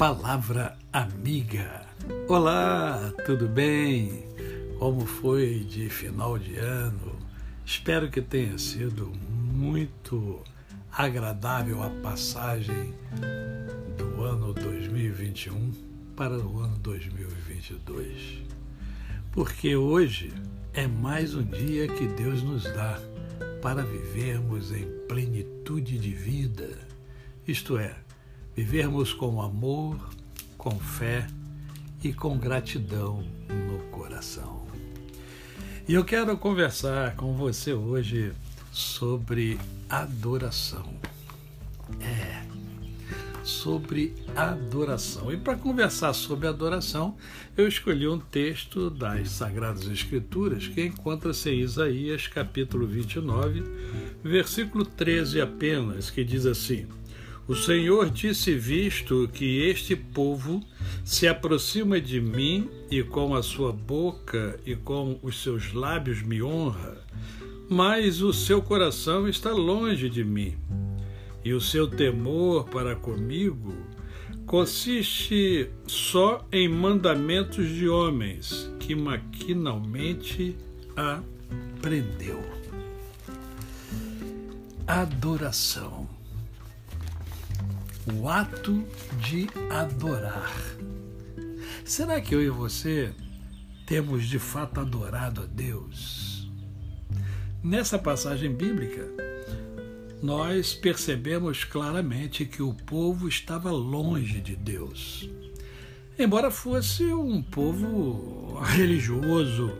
Palavra Amiga. Olá, tudo bem? Como foi de final de ano? Espero que tenha sido muito agradável a passagem do ano 2021 para o ano 2022. Porque hoje é mais um dia que Deus nos dá para vivermos em plenitude de vida, isto é, vivermos com amor, com fé e com gratidão no coração. E eu quero conversar com você hoje sobre adoração. É, sobre adoração. E para conversar sobre adoração, eu escolhi um texto das Sagradas Escrituras que encontra-se em Isaías, capítulo 29, versículo 13 apenas, que diz assim: O Senhor disse: Visto que este povo se aproxima de mim e com a sua boca e com os seus lábios me honra, mas o seu coração está longe de mim e o seu temor para comigo consiste só em mandamentos de homens que maquinalmente aprendeu. Adoração. O ato de adorar. Será que eu e você temos de fato adorado a Deus? Nessa passagem bíblica, nós percebemos claramente que o povo estava longe de Deus. Embora fosse um povo religioso,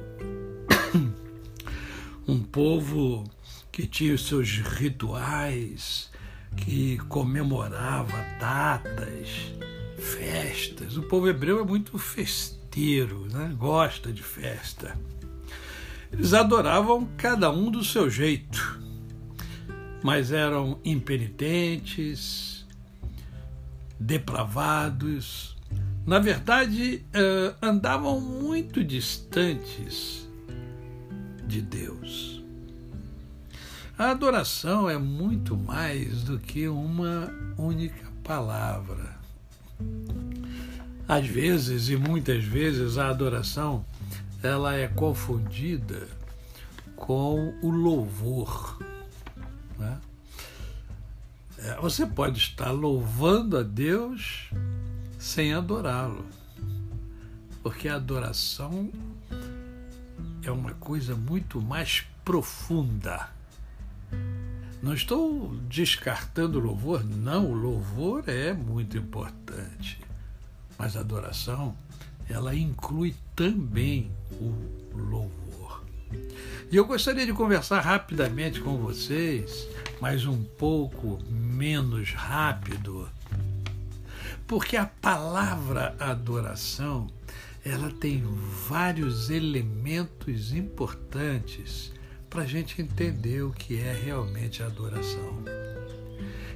um povo que tinha os seus rituais, que comemorava datas, festas. O povo hebreu é muito festeiro, né? gosta de festa. Eles adoravam cada um do seu jeito mas eram impenitentes, depravados. Na verdade, uh, andavam muito distantes de Deus. A adoração é muito mais do que uma única palavra. Às vezes e muitas vezes a adoração ela é confundida com o louvor. Né? É, você pode estar louvando a Deus sem adorá-lo, porque a adoração é uma coisa muito mais profunda. Não estou descartando o louvor, não, o louvor é muito importante, mas a adoração ela inclui também o louvor. E eu gostaria de conversar rapidamente com vocês, mas um pouco menos rápido, porque a palavra adoração ela tem vários elementos importantes para a gente entender o que é realmente a adoração.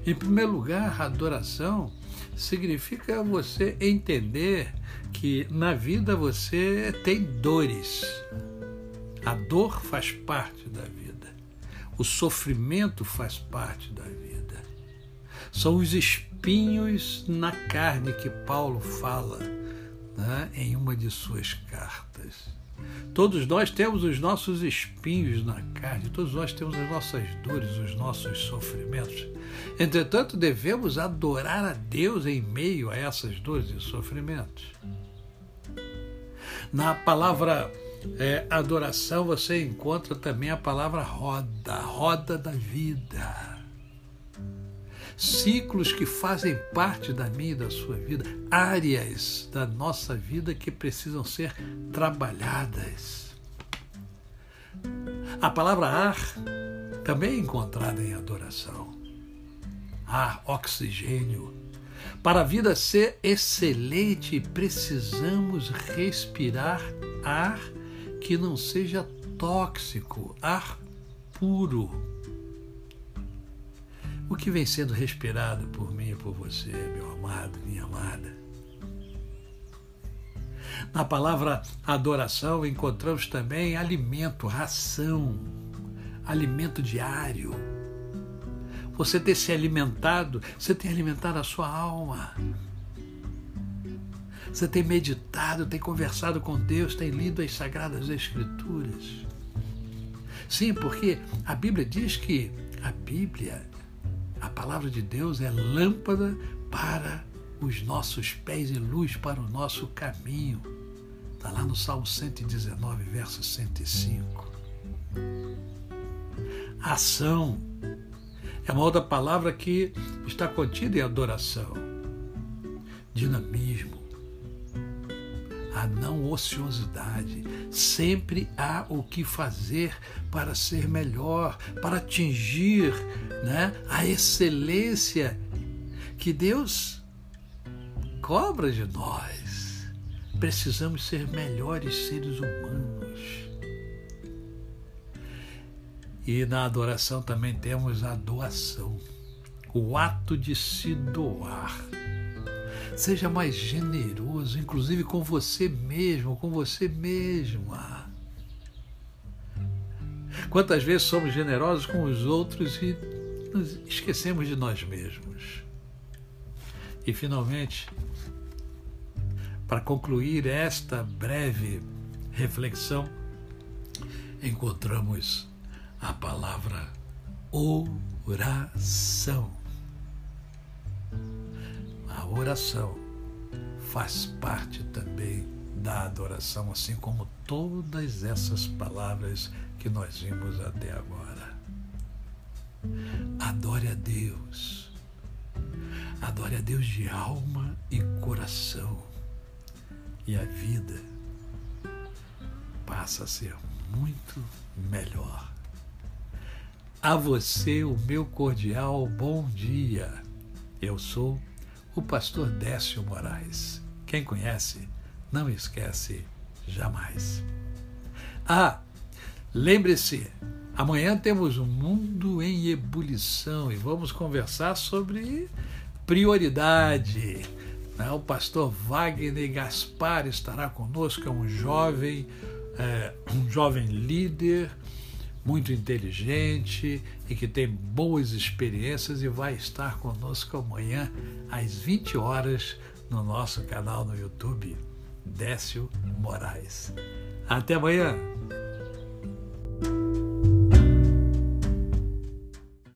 Em primeiro lugar, a adoração significa você entender que na vida você tem dores. A dor faz parte da vida. O sofrimento faz parte da vida. São os espinhos na carne que Paulo fala né, em uma de suas cartas. Todos nós temos os nossos espinhos na carne, todos nós temos as nossas dores, os nossos sofrimentos. Entretanto, devemos adorar a Deus em meio a essas dores e sofrimentos. Na palavra é, adoração, você encontra também a palavra roda, roda da vida. Ciclos que fazem parte da minha e da sua vida, áreas da nossa vida que precisam ser trabalhadas. A palavra ar também é encontrada em adoração. Ar, oxigênio. Para a vida ser excelente, precisamos respirar ar que não seja tóxico, ar puro. O que vem sendo respirado por mim e por você, meu amado, minha amada. Na palavra adoração encontramos também alimento, ração, alimento diário. Você ter se alimentado, você tem alimentado a sua alma. Você tem meditado, tem conversado com Deus, tem lido as Sagradas Escrituras. Sim, porque a Bíblia diz que a Bíblia, a palavra de Deus, é lâmpada para os nossos pés e luz para o nosso caminho. Está lá no Salmo 119, verso 105. Ação é uma outra palavra que está contida em adoração. Dinamismo. A não ociosidade. Sempre há o que fazer para ser melhor, para atingir né, a excelência que Deus cobra de nós. Precisamos ser melhores seres humanos. E na adoração também temos a doação, o ato de se doar. Seja mais generoso, inclusive com você mesmo, com você mesma. Quantas vezes somos generosos com os outros e nos esquecemos de nós mesmos. E finalmente, para concluir esta breve reflexão, encontramos a palavra oração. Oração faz parte também da adoração, assim como todas essas palavras que nós vimos até agora. Adore a Deus Adore a Deus de alma e coração. E a vida passa a ser muito melhor. A você o meu cordial bom dia. Eu sou o pastor Décio Moraes. Quem conhece, não esquece jamais. Ah, lembre-se, amanhã temos um mundo em ebulição e vamos conversar sobre prioridade. Né? O pastor Wagner Gaspar estará conosco, é um jovem, é, um jovem líder, muito inteligente e que tem boas experiências e vai estar conosco amanhã às 20 horas no nosso canal no YouTube, Décio Moraes. Até amanhã!